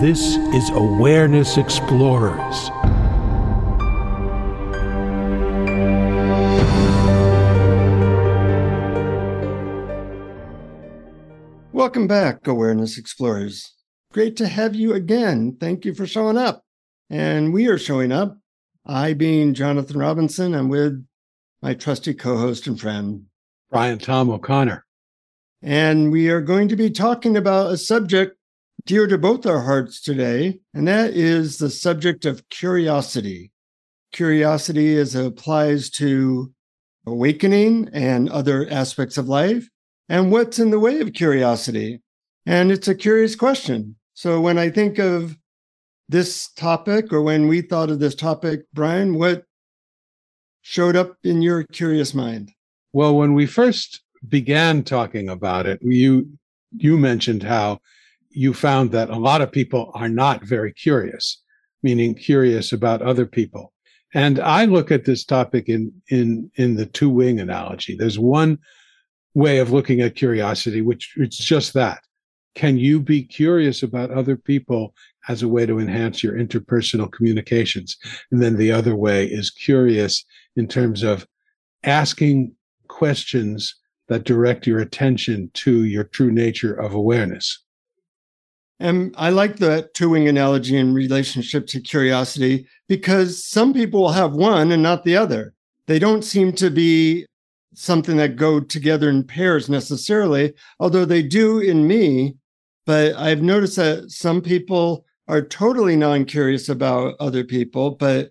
This is Awareness Explorers. Welcome back, Awareness Explorers. Great to have you again. Thank you for showing up. And we are showing up. I, being Jonathan Robinson, I'm with my trusty co host and friend, Brian Tom O'Connor. And we are going to be talking about a subject dear to both our hearts today, and that is the subject of curiosity. Curiosity as it applies to awakening and other aspects of life, and what's in the way of curiosity. And it's a curious question. So when I think of this topic, or when we thought of this topic, Brian, what showed up in your curious mind? Well, when we first began talking about it, you you mentioned how you found that a lot of people are not very curious, meaning curious about other people. And I look at this topic in in in the two wing analogy. There's one way of looking at curiosity, which it's just that. Can you be curious about other people as a way to enhance your interpersonal communications? And then the other way is curious in terms of asking questions that direct your attention to your true nature of awareness. And I like the two wing analogy in relationship to curiosity because some people will have one and not the other. They don't seem to be something that go together in pairs necessarily, although they do in me. But I've noticed that some people are totally non curious about other people, but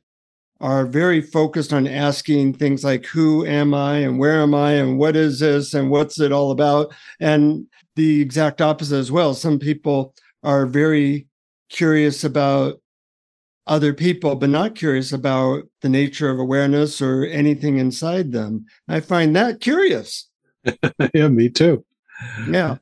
are very focused on asking things like, who am I and where am I and what is this and what's it all about? And the exact opposite as well. Some people are very curious about other people, but not curious about the nature of awareness or anything inside them. I find that curious. yeah, me too. Yeah.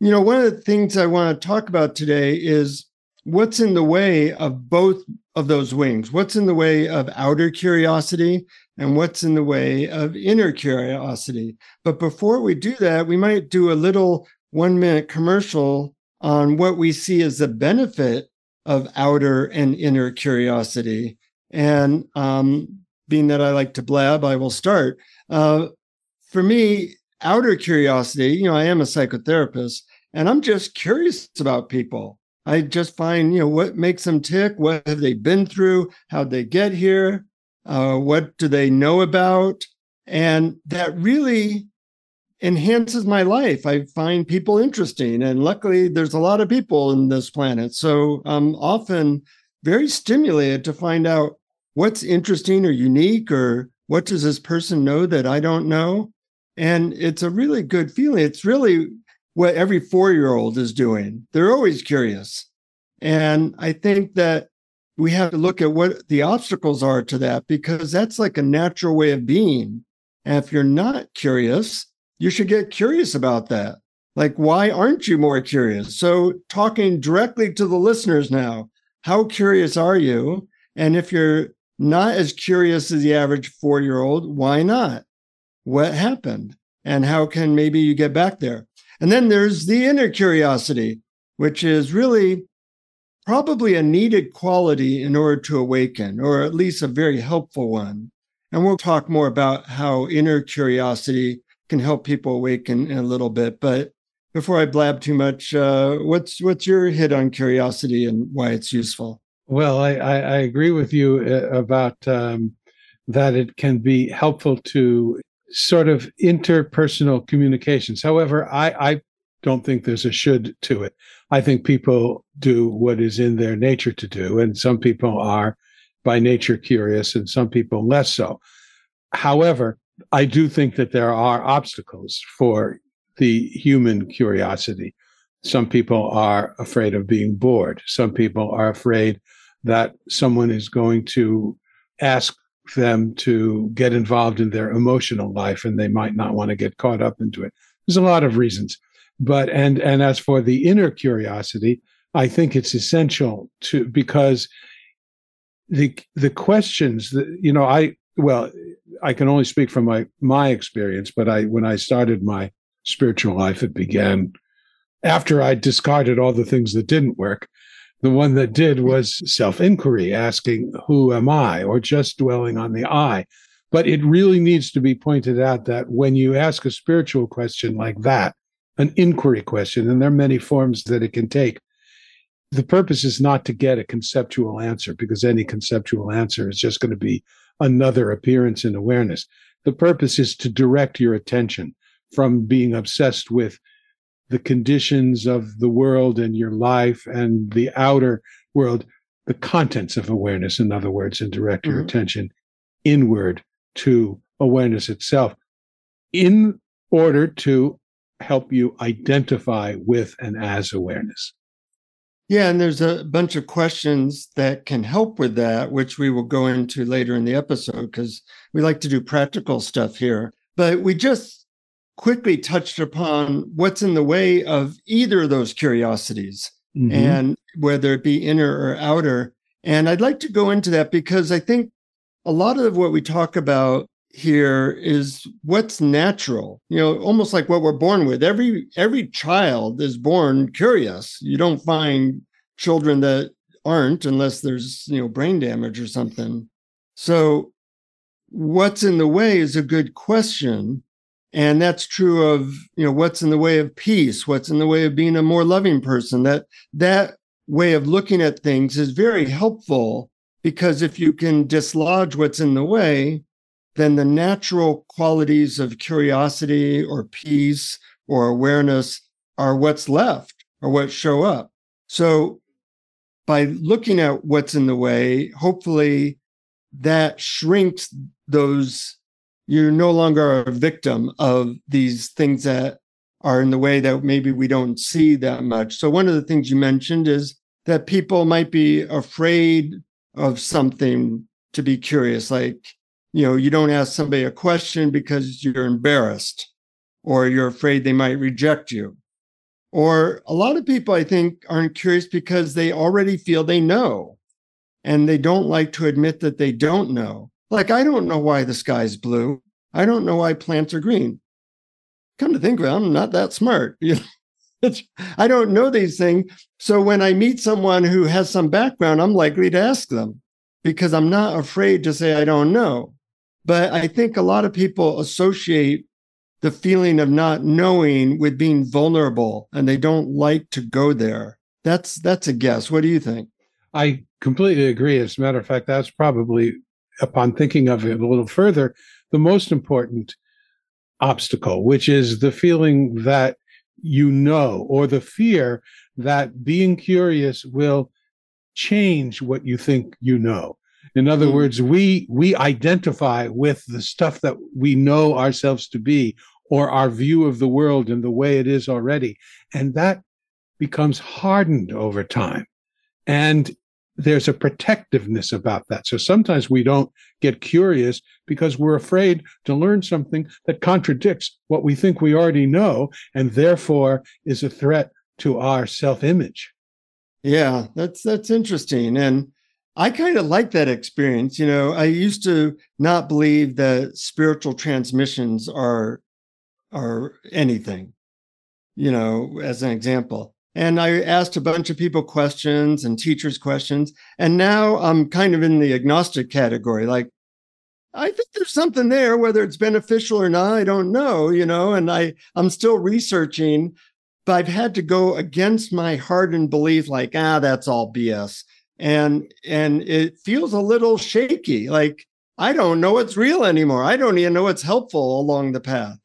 You know, one of the things I want to talk about today is what's in the way of both of those wings? What's in the way of outer curiosity and what's in the way of inner curiosity? But before we do that, we might do a little one minute commercial on what we see as the benefit of outer and inner curiosity. And um, being that I like to blab, I will start. Uh, for me, outer curiosity, you know, I am a psychotherapist and I'm just curious about people. I just find, you know, what makes them tick? What have they been through? How'd they get here? Uh, what do they know about? And that really enhances my life. I find people interesting. And luckily, there's a lot of people in this planet. So I'm often very stimulated to find out what's interesting or unique or what does this person know that I don't know? And it's a really good feeling. It's really what every four year old is doing. They're always curious. And I think that we have to look at what the obstacles are to that because that's like a natural way of being. And if you're not curious, you should get curious about that. Like, why aren't you more curious? So, talking directly to the listeners now, how curious are you? And if you're not as curious as the average four year old, why not? What happened? And how can maybe you get back there? And then there's the inner curiosity, which is really probably a needed quality in order to awaken, or at least a very helpful one. And we'll talk more about how inner curiosity can help people awaken in a little bit. But before I blab too much, uh, what's what's your hit on curiosity and why it's useful? Well, I, I, I agree with you uh, about um, that. It can be helpful to sort of interpersonal communications. However, I, I don't think there's a should to it. I think people do what is in their nature to do, and some people are by nature curious, and some people less so. However, I do think that there are obstacles for the human curiosity. Some people are afraid of being bored. Some people are afraid that someone is going to ask them to get involved in their emotional life and they might not want to get caught up into it. There's a lot of reasons. But and and as for the inner curiosity, I think it's essential to because the the questions that you know I well I can only speak from my my experience, but I when I started my spiritual life, it began after I discarded all the things that didn't work, The one that did was self inquiry, asking, Who am I? or just dwelling on the I. But it really needs to be pointed out that when you ask a spiritual question like that, an inquiry question, and there are many forms that it can take, the purpose is not to get a conceptual answer because any conceptual answer is just going to be another appearance in awareness. The purpose is to direct your attention from being obsessed with the conditions of the world and your life and the outer world, the contents of awareness, in other words, and direct your mm-hmm. attention inward to awareness itself in order to help you identify with and as awareness. Yeah, and there's a bunch of questions that can help with that, which we will go into later in the episode because we like to do practical stuff here. But we just quickly touched upon what's in the way of either of those curiosities, mm-hmm. and whether it be inner or outer. And I'd like to go into that because I think a lot of what we talk about here is what's natural you know almost like what we're born with. Every every child is born curious. You don't find children that aren't unless there's you know brain damage or something. So what's in the way is a good question and that's true of you know what's in the way of peace what's in the way of being a more loving person. That that way of looking at things is very helpful because if you can dislodge what's in the way then the natural qualities of curiosity or peace or awareness are what's left or what show up so by looking at what's in the way hopefully that shrinks those you're no longer a victim of these things that are in the way that maybe we don't see that much. So, one of the things you mentioned is that people might be afraid of something to be curious. Like, you know, you don't ask somebody a question because you're embarrassed or you're afraid they might reject you. Or a lot of people, I think, aren't curious because they already feel they know and they don't like to admit that they don't know. Like, I don't know why the sky's blue. I don't know why plants are green. Come to think of it, I'm not that smart. I don't know these things. So when I meet someone who has some background, I'm likely to ask them because I'm not afraid to say I don't know. But I think a lot of people associate the feeling of not knowing with being vulnerable and they don't like to go there. That's that's a guess. What do you think? I completely agree. As a matter of fact, that's probably upon thinking of it a little further, the most important obstacle, which is the feeling that you know, or the fear that being curious will change what you think you know. In other mm. words, we we identify with the stuff that we know ourselves to be, or our view of the world and the way it is already, and that becomes hardened over time. And there's a protectiveness about that. So sometimes we don't get curious because we're afraid to learn something that contradicts what we think we already know and therefore is a threat to our self-image. Yeah, that's that's interesting and I kind of like that experience. You know, I used to not believe that spiritual transmissions are are anything. You know, as an example. And I asked a bunch of people questions and teachers questions. And now I'm kind of in the agnostic category. Like, I think there's something there, whether it's beneficial or not, I don't know, you know, and I, I'm still researching, but I've had to go against my hardened belief, like, ah, that's all BS. And and it feels a little shaky. Like I don't know what's real anymore. I don't even know what's helpful along the path.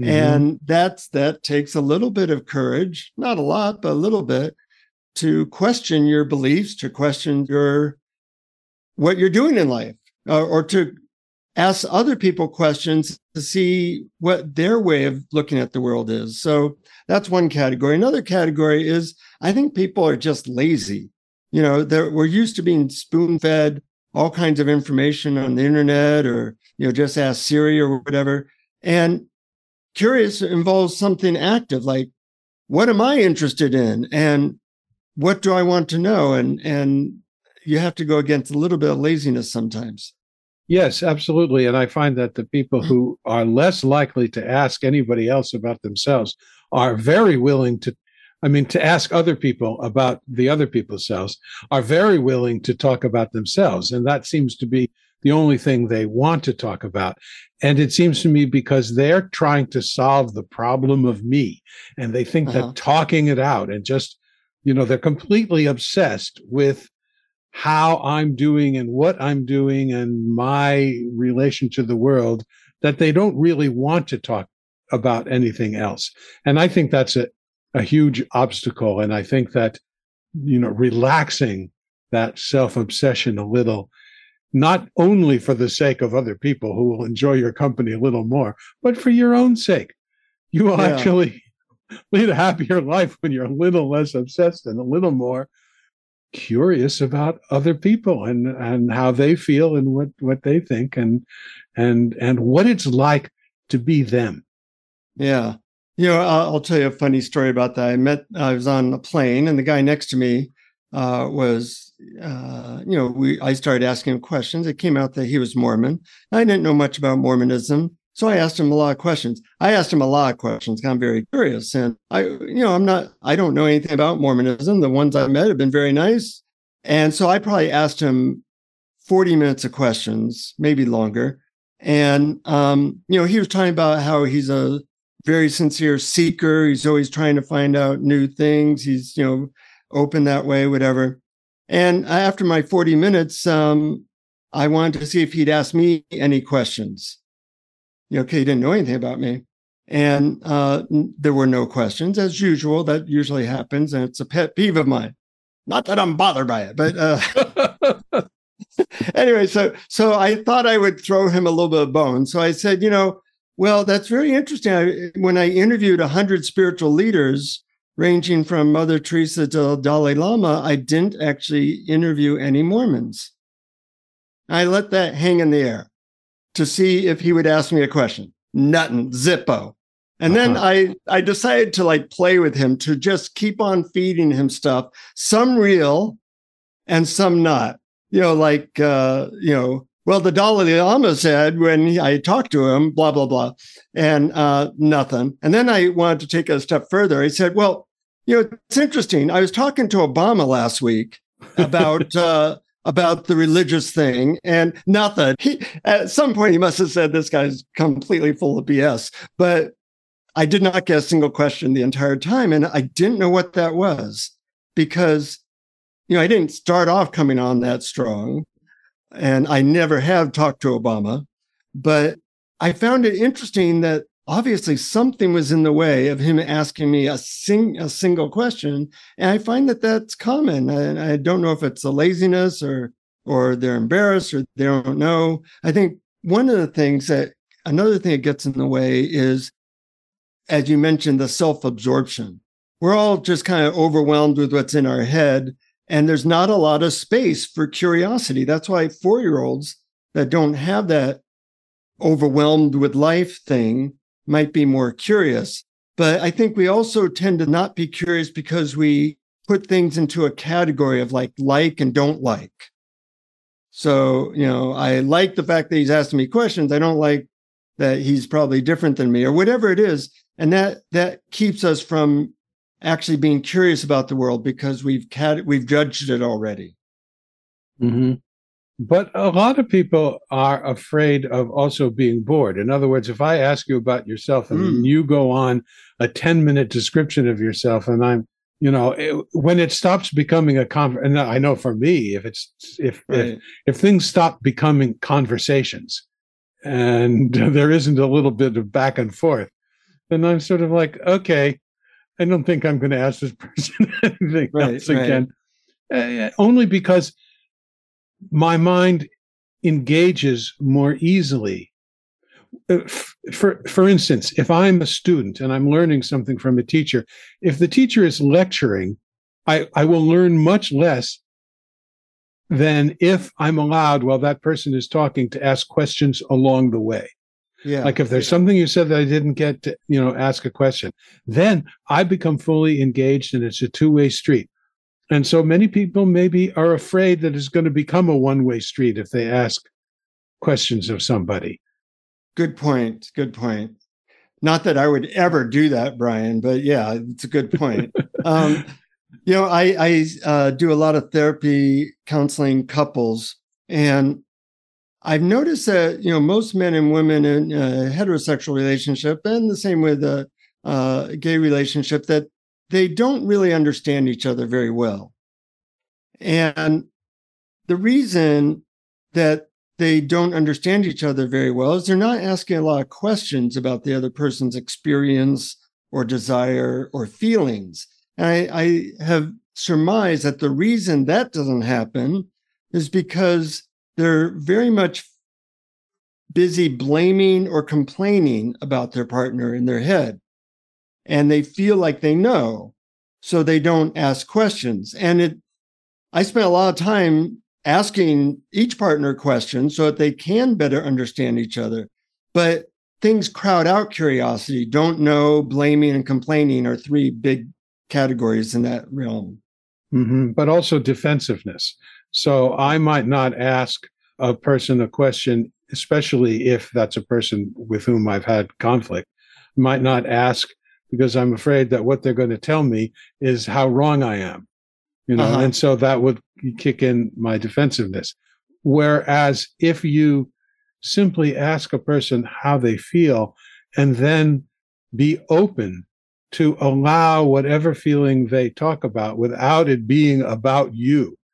Mm-hmm. And that's that takes a little bit of courage, not a lot, but a little bit to question your beliefs, to question your what you're doing in life, uh, or to ask other people questions to see what their way of looking at the world is. So that's one category. Another category is I think people are just lazy. You know, we're used to being spoon fed all kinds of information on the internet or, you know, just ask Siri or whatever. And curious involves something active like what am i interested in? And what do i want to know? And and you have to go against a little bit of laziness sometimes. Yes absolutely. And i find that the people who are less likely to ask anybody else about themselves are very willing to I mean, to ask other people about the other people's selves are very willing to talk about themselves. And that seems to be the only thing they want to talk about. And it seems to me because they're trying to solve the problem of me and they think uh-huh. that talking it out and just, you know, they're completely obsessed with how I'm doing and what I'm doing and my relation to the world that they don't really want to talk about anything else. And I think that's a, a huge obstacle. And I think that, you know, relaxing that self obsession a little, not only for the sake of other people who will enjoy your company a little more, but for your own sake. You will yeah. actually lead a happier life when you're a little less obsessed and a little more curious about other people and and how they feel and what what they think and and and what it's like to be them yeah you know i'll, tell you a funny story about that i met i was on a plane and the guy next to me uh, was uh, you know we i started asking him questions it came out that he was mormon i didn't know much about mormonism so I asked him a lot of questions. I asked him a lot of questions. I'm very curious. And I, you know, I'm not, I don't know anything about Mormonism. The ones I met have been very nice. And so I probably asked him 40 minutes of questions, maybe longer. And, um, you know, he was talking about how he's a very sincere seeker. He's always trying to find out new things. He's, you know, open that way, whatever. And after my 40 minutes, um, I wanted to see if he'd ask me any questions you know, okay, he didn't know anything about me. And uh, there were no questions, as usual. That usually happens, and it's a pet peeve of mine. Not that I'm bothered by it, but uh, anyway. So, so I thought I would throw him a little bit of bone. So I said, you know, well, that's very interesting. I, when I interviewed hundred spiritual leaders, ranging from Mother Teresa to Dalai Lama, I didn't actually interview any Mormons. I let that hang in the air to see if he would ask me a question. Nothing, zippo. And uh-huh. then I I decided to like play with him to just keep on feeding him stuff, some real and some not. You know, like uh, you know, well, the Dalai Lama said when I talked to him, blah blah blah, and uh, nothing. And then I wanted to take a step further. I said, well, you know, it's interesting. I was talking to Obama last week about uh, about the religious thing and nothing. He, at some point, he must have said this guy's completely full of BS, but I did not get a single question the entire time. And I didn't know what that was because, you know, I didn't start off coming on that strong and I never have talked to Obama, but I found it interesting that obviously something was in the way of him asking me a, sing, a single question and i find that that's common and I, don't know if it's a laziness or or they're embarrassed or they don't know. I think one of the things that another thing that gets in the way is as you mentioned the self-absorption. We're all just kind of overwhelmed with what's in our head and there's not a lot of space for curiosity that's why four year olds that don't have that overwhelmed with life thing might be more curious. But I think we also tend to not be curious because we put things into a category of like like and don't like. So, you know, I like the fact that he's asking me questions. I don't like that he's probably different than me or whatever it is. And that that keeps us from actually being curious about the world because we've cat- we've judged it already. Mm-hmm. But a lot of people are afraid of also being bored. In other words, if I ask you about yourself and mm. you go on a 10 minute description of yourself and I'm, you know, it, when it stops becoming a con, and I know for me, if it's, if, right. if, if things stop becoming conversations and there isn't a little bit of back and forth, then I'm sort of like, okay, I don't think I'm going to ask this person anything right, else again. Right. Uh, only because my mind engages more easily. Uh, for, for instance, if I'm a student and I'm learning something from a teacher, if the teacher is lecturing, I, I will learn much less than if I'm allowed while that person is talking to ask questions along the way. Yeah. Like if there's yeah. something you said that I didn't get to, you know, ask a question, then I become fully engaged and it's a two way street. And so many people maybe are afraid that it's going to become a one way street if they ask questions of somebody. Good point. Good point. Not that I would ever do that, Brian, but yeah, it's a good point. um, you know, I, I uh, do a lot of therapy counseling couples, and I've noticed that you know most men and women in a heterosexual relationship, and the same with a, a gay relationship, that they don't really understand each other very well. And the reason that they don't understand each other very well is they're not asking a lot of questions about the other person's experience or desire or feelings. And I, I have surmised that the reason that doesn't happen is because they're very much busy blaming or complaining about their partner in their head. And they feel like they know, so they don't ask questions. And it, I spent a lot of time asking each partner questions so that they can better understand each other. But things crowd out curiosity. Don't know, blaming, and complaining are three big categories in that realm. Mm-hmm. But also defensiveness. So I might not ask a person a question, especially if that's a person with whom I've had conflict, might not ask because I'm afraid that what they're going to tell me is how wrong I am. You know, uh-huh. and so that would kick in my defensiveness. Whereas if you simply ask a person how they feel and then be open to allow whatever feeling they talk about without it being about you.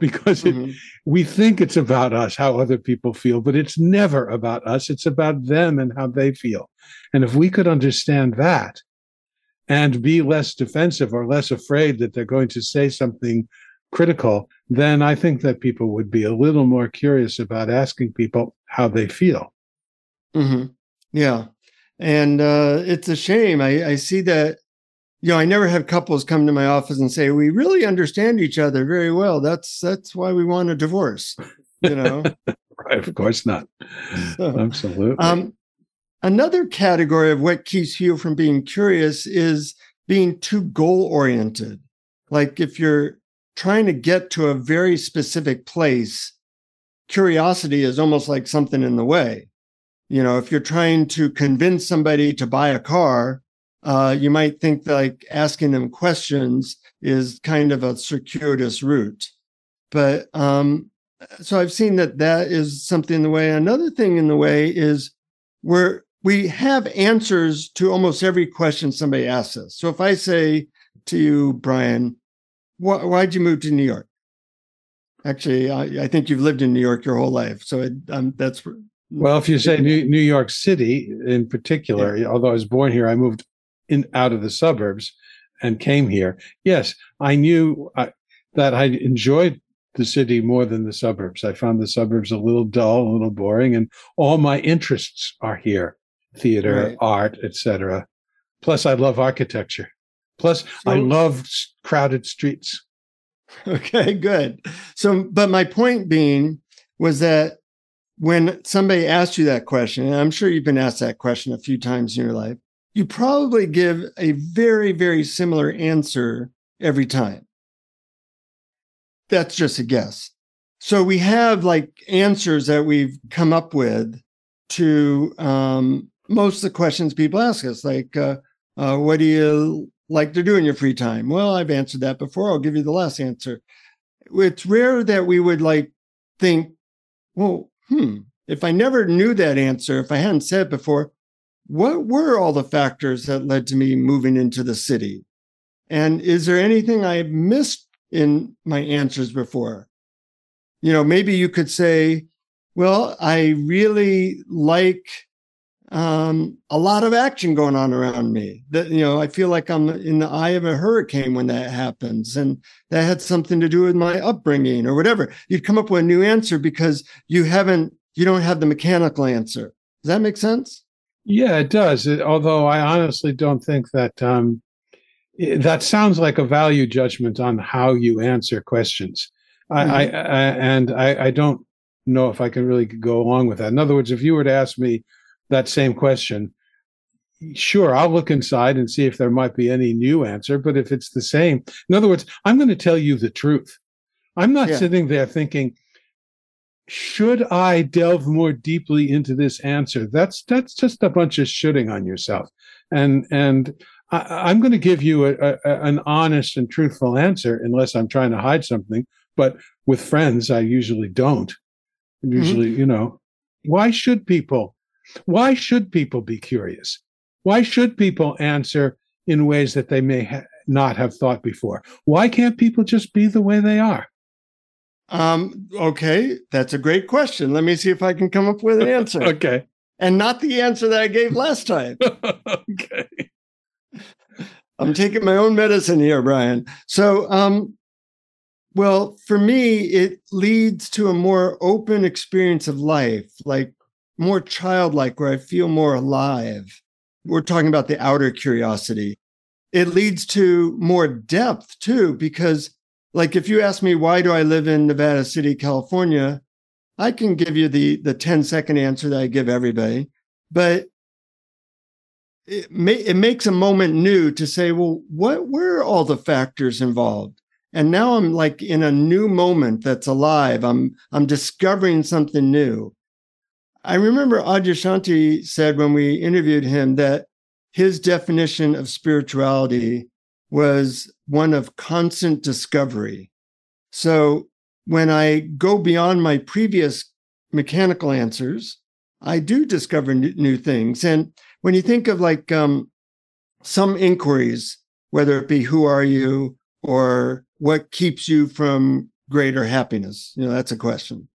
Because it, mm-hmm. we think it's about us how other people feel but it's never about us. It's about them and how they feel. And if we could understand that and be less defensive or less afraid that they're going to say something critical then i think that people would be a little more curious about asking people how they feel. Mm-hmm. yeah and uh, it's a shame. I, I see that, you know, I never have couples come to my office and say, we really understand each other very well. That's that's why we want a divorce, you know. right, of course not. So, Absolutely. Um, another category of what keeps you from being curious is being too goal oriented. Like if you're trying to get to a very specific place, curiosity is almost like something in the way you know if you're trying to convince somebody to buy a car uh, you might think like asking them questions is kind of a circuitous route. But um, so i've seen that that is something in the way. Another thing in the way is where we have answers to almost every question somebody asks us. So if i say to you brian wh- why'd you move to new york? Actually I, I, think you've lived in new york your whole life. So it, um, that's well, if you say New, New York City in particular, yeah. although I was born here, I moved in out of the suburbs and came here. Yes, I knew I, that I enjoyed the city more than the suburbs. I found the suburbs a little dull, a little boring, and all my interests are here: theater, right. art, etc. Plus, I love architecture. Plus, so, I love crowded streets. Okay, good. So, but my point being was that when somebody asks you that question, and I'm sure you've been asked that question a few times in your life, you probably give a very, very similar answer every time. That's just a guess. So we have like answers that we've come up with to um, most of the questions people ask us, like, uh, uh, what do you like to do in your free time? Well, I've answered that before. I'll give you the last answer. It's rare that we would like think, well, hmm, if I never knew that answer, if I hadn't said it before, what were all the factors that led to me moving into the city? And is there anything I missed in my answers before? You know, maybe you could say, well, I really like um, a lot of action going on around me. That you know, I feel like I'm in the eye of a hurricane when that happens, and that had something to do with my upbringing or whatever. You'd come up with a new answer because you haven't, you don't have the mechanical answer. Does that make sense? Yeah, it does. It, although I honestly don't think that um, it, that sounds like a value judgment on how you answer questions. Mm-hmm. I, I, I, and I, I don't know if I can really go along with that. In other words, if you were to ask me that same question, sure, I'll look inside and see if there might be any new answer. But if it's the same, in other words, I'm going to tell you the truth. I'm not yeah. sitting there thinking, should I delve more deeply into this answer? That's that's just a bunch of shooting on yourself. And and I, am going to give you a, a, an honest and truthful answer, unless I'm trying to hide something. But with friends, I usually don't. Mm-hmm. Usually, mm-hmm. you know, why should people? Why should people be curious? Why should people answer in ways that they may ha- not have thought before? Why can't people just be the way they are? Um, okay, that's a great question. Let me see if I can come up with an answer. okay. And not the answer that I gave last time. okay. I'm taking my own medicine here, Brian. So, um, well, for me, it leads to a more open experience of life, like more childlike, where I feel more alive. We're talking about the outer curiosity. It leads to more depth too, because like if you ask me why do I live in Nevada City, California, I can give you the the 10 second answer that I give everybody, but it, it makes a moment new to say, well, what were all the factors involved? And now I'm like in a new moment that's alive. I'm I'm discovering something new. I remember Adyashanti said when we interviewed him that his definition of spirituality was one of constant discovery. So when I go beyond my previous mechanical answers, I do discover new things. And when you think of like um, some inquiries, whether it be who are you or what keeps you from greater happiness, you know, that's a question.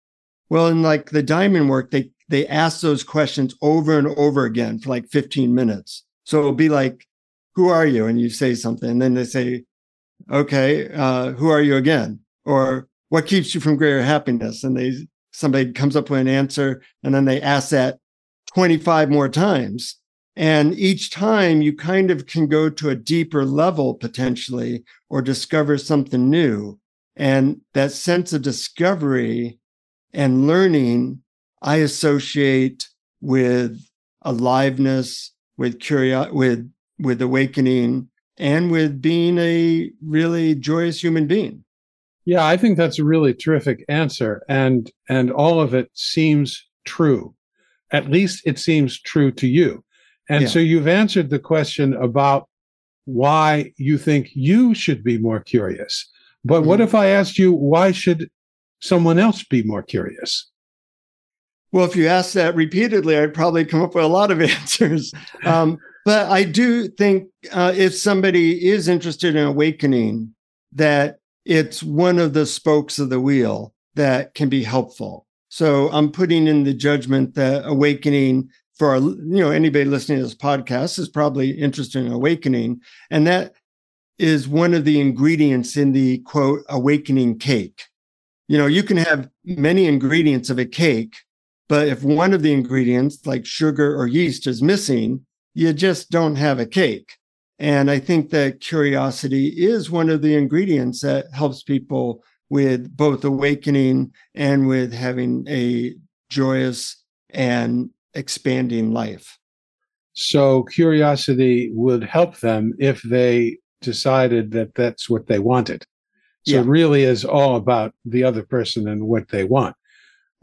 Well, in like the diamond work, they they ask those questions over and over again for like 15 minutes. So it'll be like, who are you? And you say something, and then they say, okay, uh, who are you again? Or what keeps you from greater happiness? And they somebody comes up with an answer, and then they ask that 25 more times. And each time you kind of can go to a deeper level potentially or discover something new. And that sense of discovery and learning, I associate with aliveness, with curiosity, with, with awakening, and with being a really joyous human being. Yeah, I think that's a really terrific answer. And and all of it seems true. At least it seems true to you. And yeah. so you've answered the question about why you think you should be more curious. But mm-hmm. what if I asked you why should someone else be more curious? Well, if you ask that repeatedly, I'd probably come up with a lot of answers. Um, but I do think uh, if somebody is interested in awakening, that it's one of the spokes of the wheel that can be helpful. So I'm putting in the judgment that awakening for our, you know anybody listening to this podcast is probably interested in awakening, and that is one of the ingredients in the quote awakening cake. You know, you can have many ingredients of a cake, but if one of the ingredients, like sugar or yeast, is missing, you just don't have a cake. And I think that curiosity is one of the ingredients that helps people with both awakening and with having a joyous and expanding life. So, curiosity would help them if they decided that that's what they wanted. So, yeah. it really is all about the other person and what they want.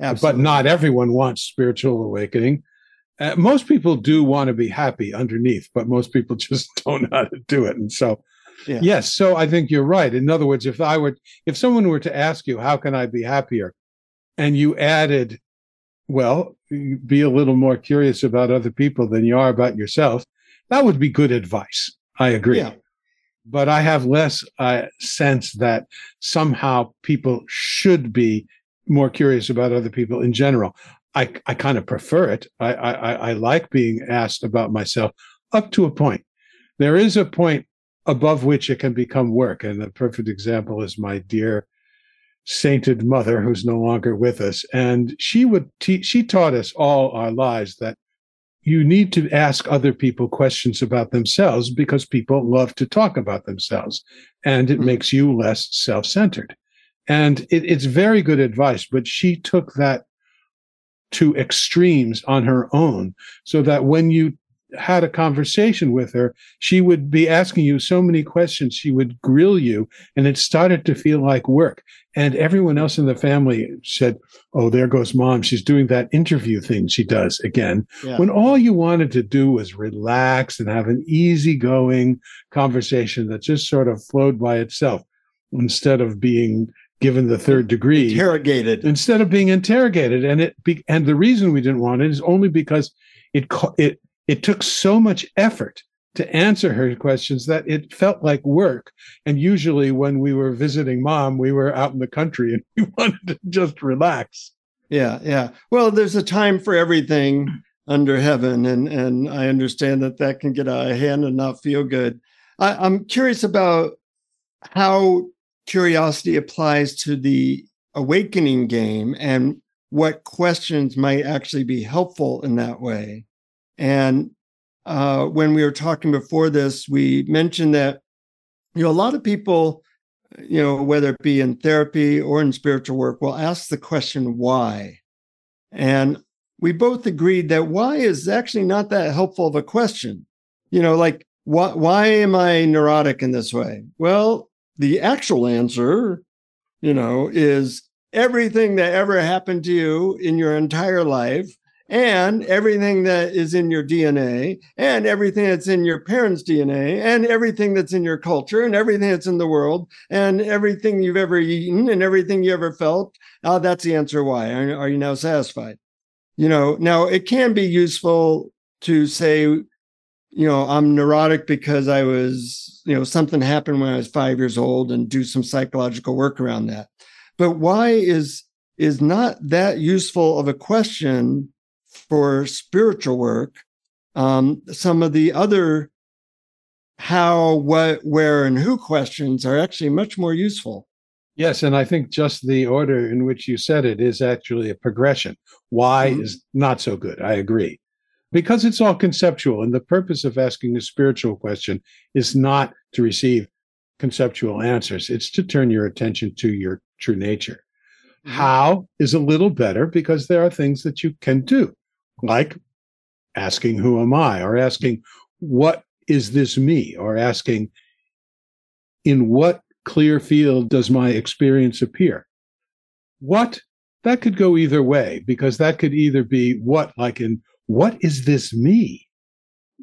Absolutely. But not everyone wants spiritual awakening uh, most people do want to be happy underneath, but most people just don't know how to do it. And so, yeah. yes, so I think you're right. In other words, if I were, if someone were to ask you, how can I be happier? And you added, well, be a little more curious about other people than you are about yourself, that would be good advice. I agree. Yeah. But I have less uh, sense that somehow people should be more curious about other people in general. I, I kind of prefer it. I, I, I like being asked about myself up to a point. There is a point above which it can become work. And the perfect example is my dear sainted mother, who's no longer with us. And she would teach, she taught us all our lives that you need to ask other people questions about themselves because people love to talk about themselves and it mm-hmm. makes you less self-centered. And it, it's very good advice, but she took that to extremes on her own so that when you had a conversation with her, she would be asking you so many questions. She would grill you, and it started to feel like work. And everyone else in the family said, Oh, there goes mom. She's doing that interview thing she does again. Yeah. When all you wanted to do was relax and have an easygoing conversation that just sort of flowed by itself instead of being given the third degree interrogated. instead of being interrogated. And it be, and the reason we didn't want it is only because it it it took so much effort to answer her questions that it felt like work. And usually when we were visiting mom we were out in the country and we wanted to just relax. Yeah yeah. Well there's a time for everything under heaven and and i understand that that can get out of hand and not feel good. I, i'm curious about how curiosity applies to the awakening game and what questions might actually be helpful in that way. And uh, when we were talking before this, we mentioned that you know a lot of people, you know, whether it be in therapy or in spiritual work, will ask the question why, and we both agreed that why is actually not that helpful of a question. You know, like why why am I neurotic in this way? Well, the actual answer, you know, is everything that ever happened to you in your entire life and everything that is in your DNA and everything that's in your parents' DNA and everything that's in your culture and everything that's in the world and everything you've ever eaten and everything you ever felt. Uh, that's the answer why. Are, are you now satisfied? You know, now it can be useful to say, you know, I'm neurotic because I was, you know, something happened when I was five years old and do some psychological work around that. But why is is not that useful of a question for spiritual work? Um, some of the other how, what, where, and who questions are actually much more useful. Yes, and I think just the order in which you said it is actually a progression. Why mm-hmm. is not so good. I agree because it's all conceptual. And the purpose of asking a spiritual question is not to receive conceptual answers, it's to turn your attention to your true nature. Mm-hmm. How is a little better because there are things that you can do, like asking, Who am I? or asking, What is this me? or asking, In what clear field does my experience appear? What? That could go either way because that could either be what, like in what is this me?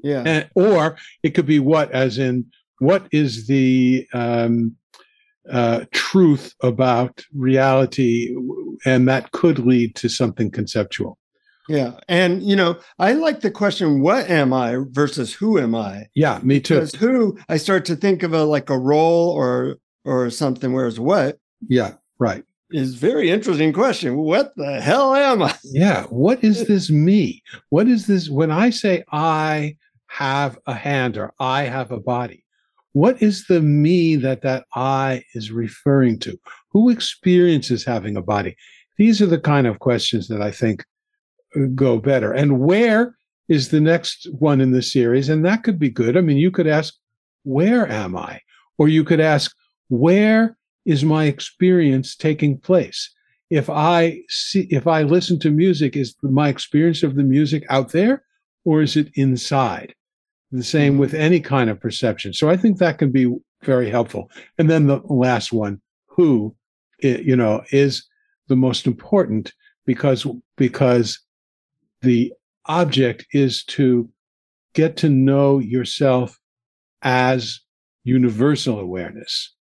Yeah. And, or it could be what, as in, what is the um, uh, truth about reality? And that could lead to something conceptual. Yeah. And, you know, I like the question, what am I versus who am I? Yeah, me too. Because who, I start to think of a like a role or, or something, whereas what? Yeah, right is very interesting question. What the hell am I? Yeah. What is this me? What is this? When I say I have a hand or I have a body, what is the me that that I is referring to? Who experiences having a body? These are the kind of questions that I think uh, go better. And where is the next one in the series? And that could be good. I mean, you could ask, where am I? Or you could ask, where is my experience taking place? If I see, if I listen to music, is my experience of the music out there or is it inside? The same mm-hmm. with any kind of perception. So I think that can be very helpful. And then the last one, who, you know, is the most important because, because the object is to get to know yourself as universal awareness.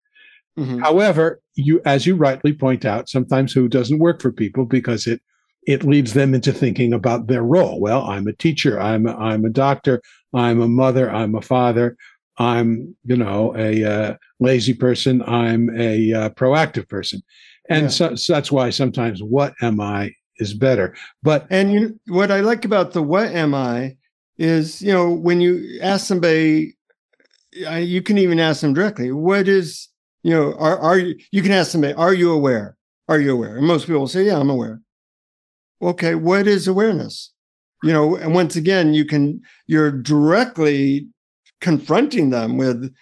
Mm-hmm. However, you, as you rightly point out, sometimes who doesn't work for people because it it leads them into thinking about their role. Well, I'm a teacher. I'm a, I'm a doctor. I'm a mother. I'm a father. I'm you know a uh, lazy person. I'm a uh, proactive person, and yeah. so, so that's why sometimes what am I is better. But and you, what I like about the what am I is you know when you ask somebody, you can even ask them directly. What is you know, are are you? You can ask somebody, "Are you aware? Are you aware?" And most people will say, "Yeah, I'm aware." Okay, what is awareness? You know, and once again, you can you're directly confronting them with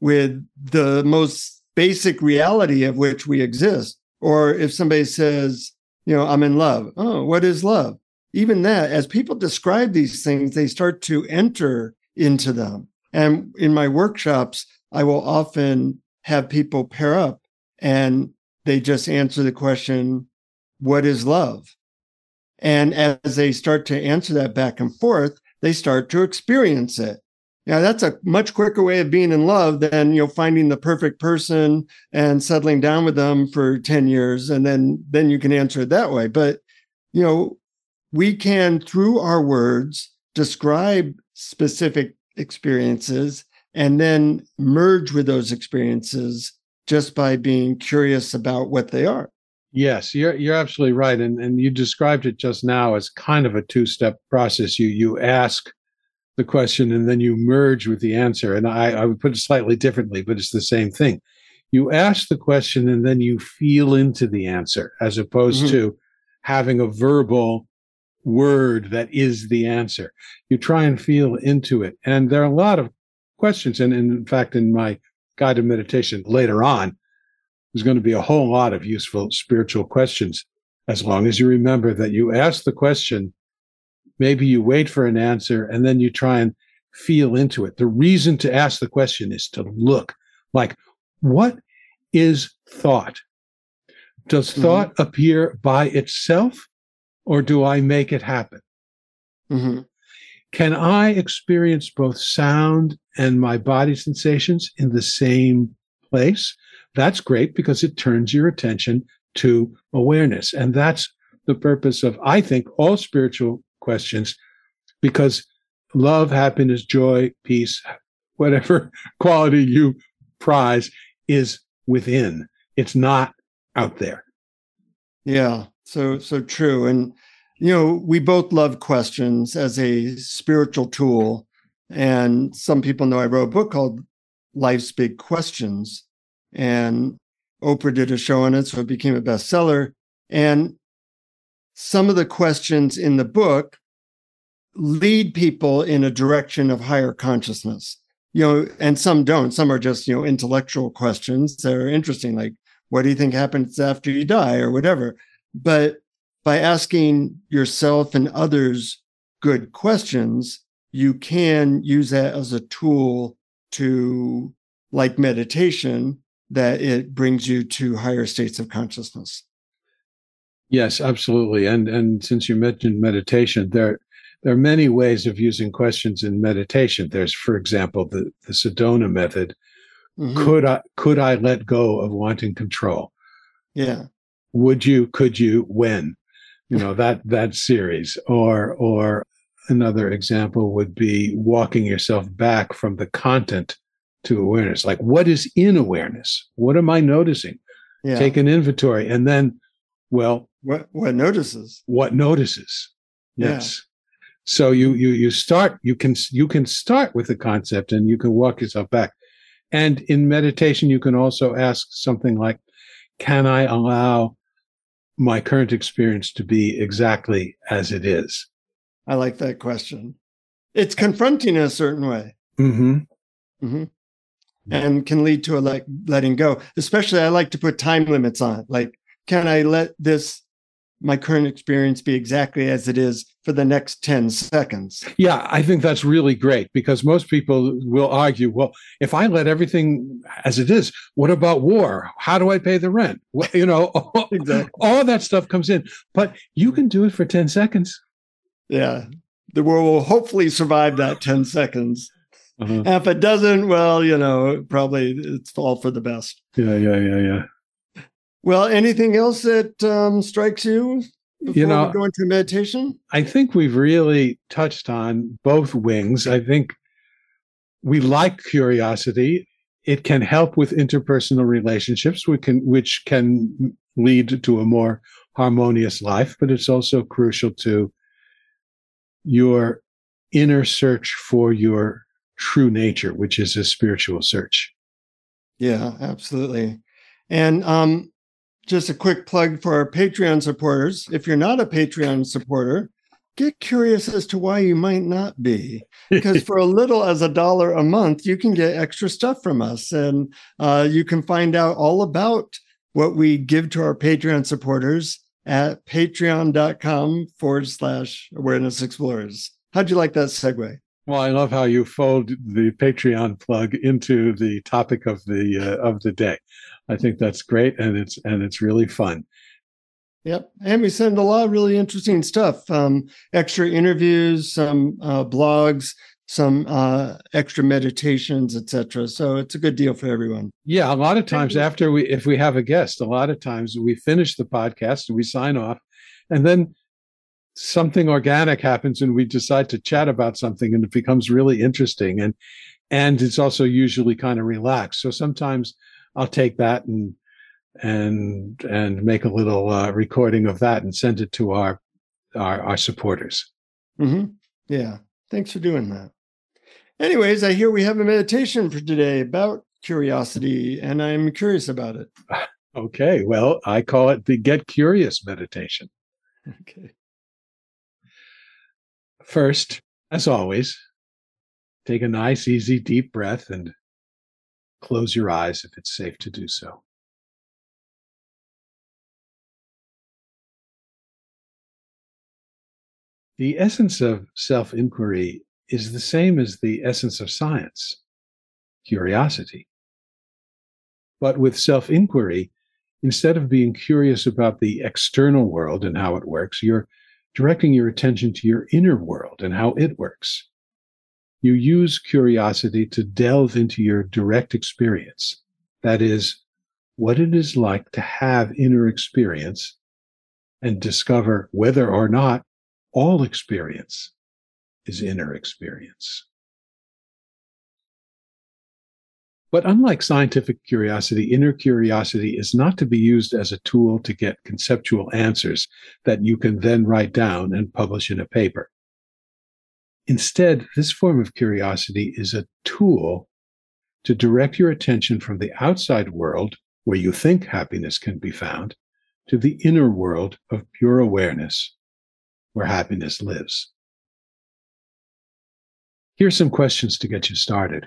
with the most basic reality of which we exist. Or if somebody says, you know, I'm in love. Oh, what is love? even that, as people describe these things, they start to enter into them. And in my workshops, I will often have people pair up and they just answer the question, What is love? And as they start to answer that back and forth, they start to experience it. Yeah, that's a much quicker way of being in love than you know finding the perfect person and settling down with them for 10 years and then then you can answer it that way. But you know, we can through our words describe specific experiences and then merge with those experiences just by being curious about what they are. Yes, you're you're absolutely right, and and you described it just now as kind of a two step process. You you ask the question and then you merge with the answer, and I, I would put it slightly differently, but it's the same thing. You ask the question and then you feel into the answer, as opposed mm-hmm. to having a verbal word that is the answer. You try and feel into it, and there are a lot of questions, and, and in fact, in my guided meditation later on there's going to be a whole lot of useful spiritual questions as long as you remember that you ask the question, maybe you wait for an answer, and then you try and feel into it. The reason to ask the question is to look like, what is thought? Does mm-hmm. thought appear by itself, or do I make it happen? Mm-hmm. Can I experience both sound and my body sensations in the same place? that's great because it turns your attention to awareness. And that's the purpose of, I think, all spiritual questions, because love, happiness, joy, peace, whatever quality you prize is within. It's not out there. Yeah. So, so true. And, you know, we both love questions as a spiritual tool. And some people know I wrote a book called Life's Big Questions and Oprah did a show on it, so it became a bestseller. And some of the questions in the book lead people in a direction of higher consciousness. You know, and some don't. Some are just, you know, intellectual questions that are interesting, like what do you think happens after you die or whatever. But by asking yourself and others good questions, you can use that as a tool to, like meditation, that it brings you to higher states of consciousness. Yes, absolutely. And and since you mentioned meditation, there there are many ways of using questions in meditation. There's, for example, the, the Sedona method. Mm-hmm. Could I could I let go of wanting control? Yeah. Would you, could you, when? You know, that that series. Or or another example would be walking yourself back from the content to awareness. Like, what is in awareness? What am I noticing? Yeah. Take an inventory, and then, well, what what notices? What notices? Yes. Yeah. So you you you start. You can you can start with the concept, and you can walk yourself back. And in meditation, you can also ask something like, "Can I allow my current experience to be exactly as it is?" I like that question. It's confronting in a certain way. Mm-hmm. Mm-hmm and can lead to a like letting go. Especially, I like to put time limits on it. Like, can I let this my current experience be exactly as it is for the next 10 seconds. Yeah, I think that's really great because most people will argue, well, if I let everything as it is, what about war? How do I pay the rent? Well, you know, all, exactly. all that stuff comes in, but you can do it for 10 seconds. Yeah. The world will hopefully survive that 10 seconds. Uh-huh. If it doesn't, well, you know, probably it's all for the best. Yeah, yeah, yeah, yeah. Well, anything else that um, strikes you before you know, we go into meditation? I think we've really touched on both wings. I think we like curiosity. It can help with interpersonal relationships, which can which can lead to a more harmonious life, but it's also crucial to your inner search for your true nature, which is a spiritual search. Yeah, absolutely. And um, just a quick plug for our Patreon supporters. If you're not a Patreon supporter, get curious as to why you might not be. Because for a little as a dollar a month, you can get extra stuff from us. And uh, you can find out all about what we give to our Patreon supporters at patreon.com forward slash awareness explorers. How'd you like that segue? Well, I love how you fold the Patreon plug into the topic of the uh, of the day. I think that's great, and it's and it's really fun. Yep, and we send a lot of really interesting stuff: um, extra interviews, some uh, blogs, some uh, extra meditations, etc. So it's a good deal for everyone. Yeah, a lot of times after we, if we have a guest, a lot of times we finish the podcast and we sign off, and then something organic happens and we decide to chat about something and it becomes really interesting and and it's also usually kind of relaxed so sometimes i'll take that and and and make a little uh, recording of that and send it to our our, our supporters. Mm-hmm. yeah. Thanks for doing that. Anyways i hear we have a meditation for today about curiosity and i'm curious about it. Okay. Well i call it the get curious meditation. Okay. First, as always, take a nice, easy, deep breath and close your eyes if it's safe to do so. The essence of self inquiry is the same as the essence of science curiosity. But with self inquiry, instead of being curious about the external world and how it works, you're directing your attention to your inner world and how it works. You use curiosity to delve into your direct experience. That is, what it is like to have inner experience and discover whether or not all experience is inner experience. But unlike scientific curiosity, inner curiosity is not to be used as a tool to get conceptual answers that you can then write down and publish in a paper. Instead, this form of curiosity is a tool to direct your attention from the outside world, where you think happiness can be found, to the inner world of pure awareness, where happiness lives. Here are some questions to get you started.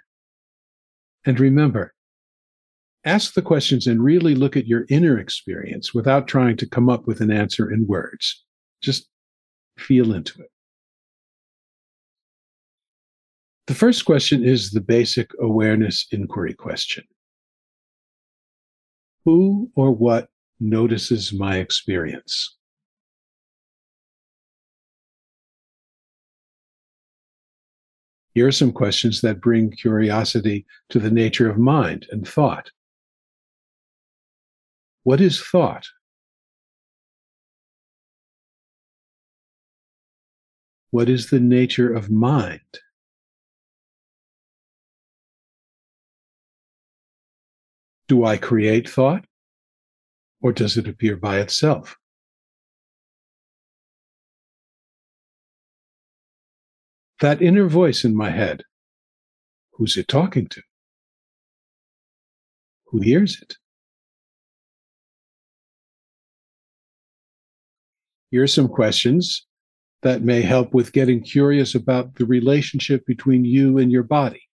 And remember, ask the questions and really look at your inner experience without trying to come up with an answer in words. Just feel into it. The first question is the basic awareness inquiry question Who or what notices my experience? Here are some questions that bring curiosity to the nature of mind and thought. What is thought? What is the nature of mind? Do I create thought? Or does it appear by itself? that inner voice in my head. Who's it talking to? Who hears it? Here are some questions that may help with getting curious about the relationship between you and your body.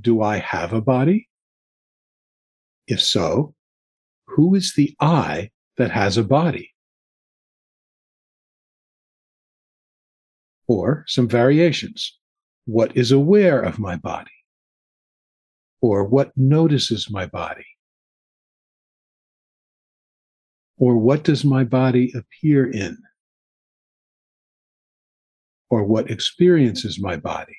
Do I have a body? If so, who is the I that has a body? or some variations. What is aware of my body? Or what notices my body? Or what does my body appear in? Or what experiences my body?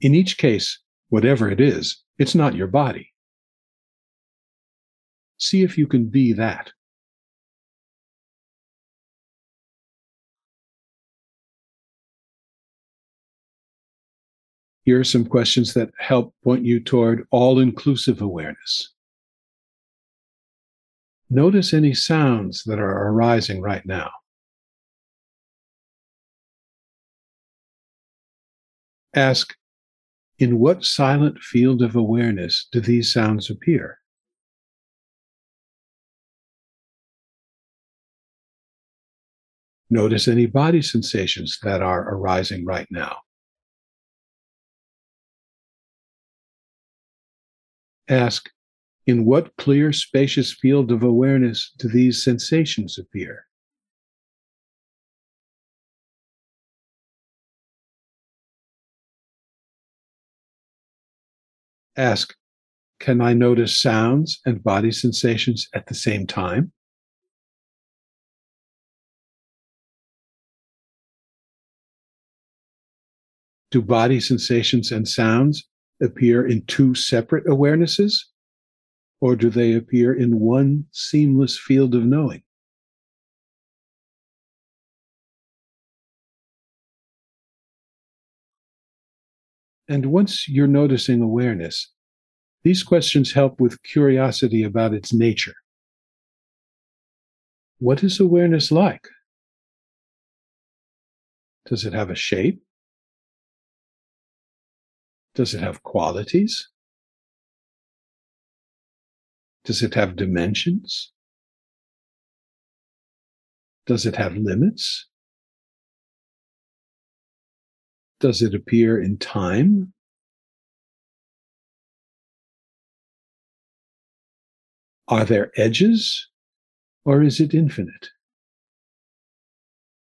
In each case, whatever it is, it's not your body. See if you can be that. Here are some questions that help point you toward all inclusive awareness. Notice any sounds that are arising right now. Ask, in what silent field of awareness do these sounds appear? Notice any body sensations that are arising right now. ask, In what clear, spacious field of awareness do these sensations appear? Ask, can I notice sounds and body sensations at the same time? Do body sensations and sounds appear in two separate awarenesses? Or do they appear in one seamless field of knowing? And once you're noticing awareness, these questions help with curiosity about its nature. What is awareness like? Does it have a shape? Does it have qualities? Does it have dimensions? Does it have limits? Does it appear in time? Are there edges or is it infinite?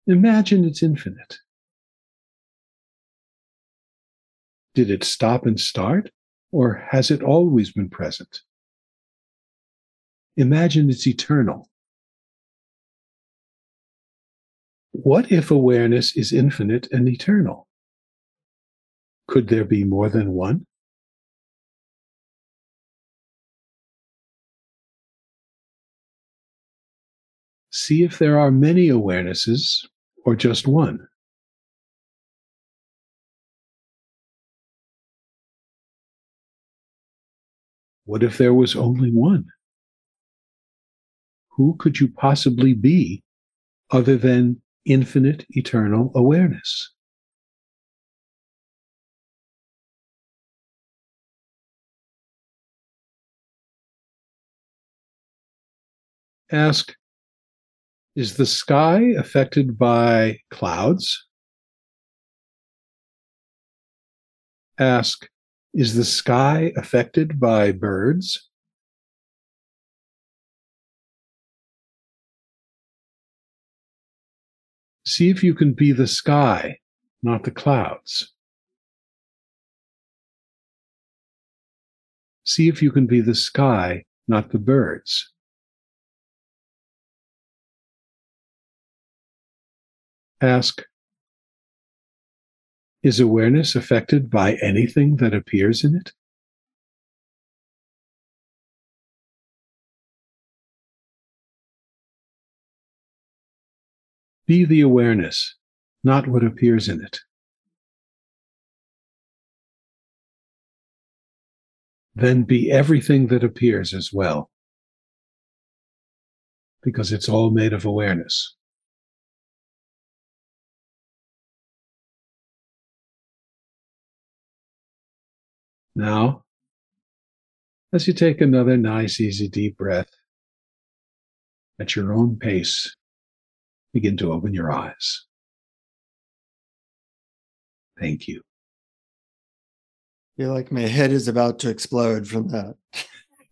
Imagine it's infinite. Did it stop and start, or has it always been present? Imagine it's eternal. What if awareness is infinite and eternal? Could there be more than one? See if there are many awarenesses or just one. What if there was only one? Who could you possibly be other than infinite eternal awareness? Ask, is the sky affected by clouds? Ask, is the sky affected by birds? See if you can be the sky, not the clouds. See if you can be the sky, not the birds. Ask, is awareness affected by anything that appears in it? Be the awareness, not what appears in it. Then be everything that appears as well, because it's all made of awareness. Now, as you take another nice, easy, deep breath, at your own pace, begin to open your eyes. Thank you. I feel like my head is about to explode from that.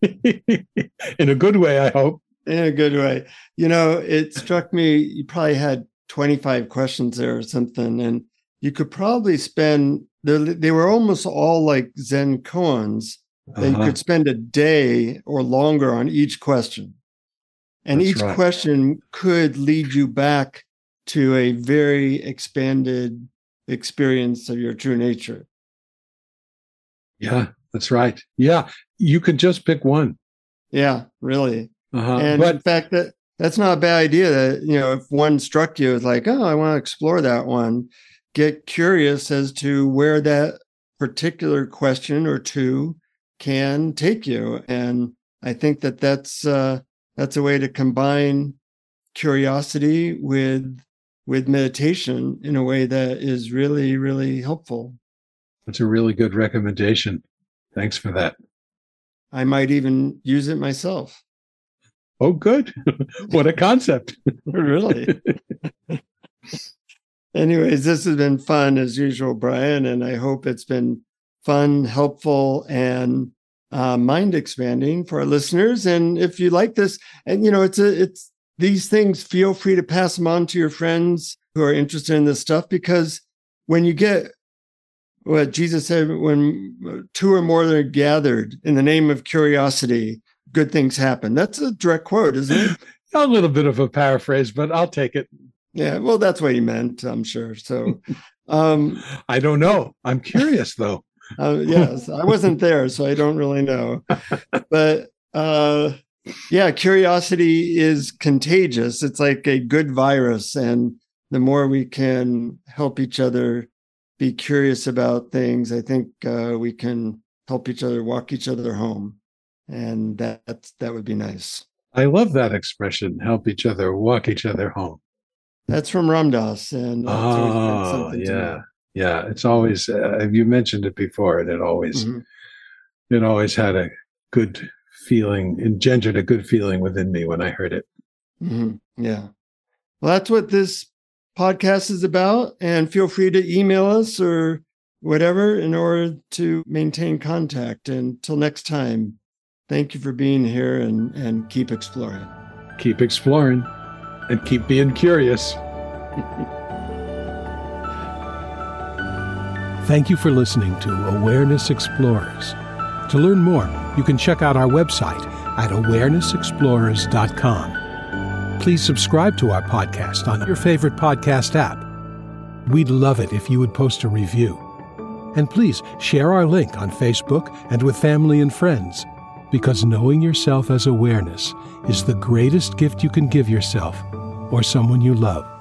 In a good way, I hope. In a good way. You know, it struck me, you probably had 25 questions there or something, and you could probably spend they were almost all like Zen koans. That uh-huh. you could spend a day or longer on each question. And That's each right. question could lead you back to a very expanded experience of your true nature. Yeah, that's right. Yeah, you could just pick one. Yeah, really. Uh-huh. And but, in fact, that that's not a bad idea. That you know, if one struck you, it's like, oh, I want to explore that one get curious as to where that particular question or two can take you. And i think that that's uh, that's a way to combine curiosity with with meditation in a way that is really really helpful. That's a really good recommendation. Thanks for that. I might even use it myself. Oh good. What a concept. Really Anyways, this has been fun as usual, Brian, and I hope it's been fun, helpful, and uh, mind expanding for our listeners. And if you like this, and you know, it's a it's these things. Feel free to pass them on to your friends who are interested in this stuff because when you get what Jesus said, when two or more are gathered in the name of curiosity, good things happen. That's a direct quote, isn't it? a little bit of a paraphrase, but I'll take it. Yeah, well, that's what he meant, I'm sure. So, um, I don't know. I'm curious though. uh, yes, I wasn't there, so I don't really know. But uh, yeah, curiosity is contagious. It's like a good virus, and the more we can help each other be curious about things, I think uh, we can help each other walk each other home, and that that would be nice. I love that expression. Help each other, walk each other home. That's from Ram Dass, and oh yeah, yeah. It's always uh, you mentioned it before, and it always mm-hmm. it always had a good feeling, engendered a good feeling within me when I heard it. Mm-hmm. Yeah, well, that's what this podcast is about, and feel free to email us or whatever in order to maintain contact. Until next time, thank you for being here, and and keep exploring. Keep exploring and keep being curious. Thank you for listening to Awareness Explorers. To learn more, you can check out our website at awarenessexplorers.com. Please subscribe to our podcast on your favorite podcast app. We'd love it if you would post a review. And please share our link on Facebook and with family and friends, because knowing yourself as awareness is the greatest gift you can give yourself or someone you love.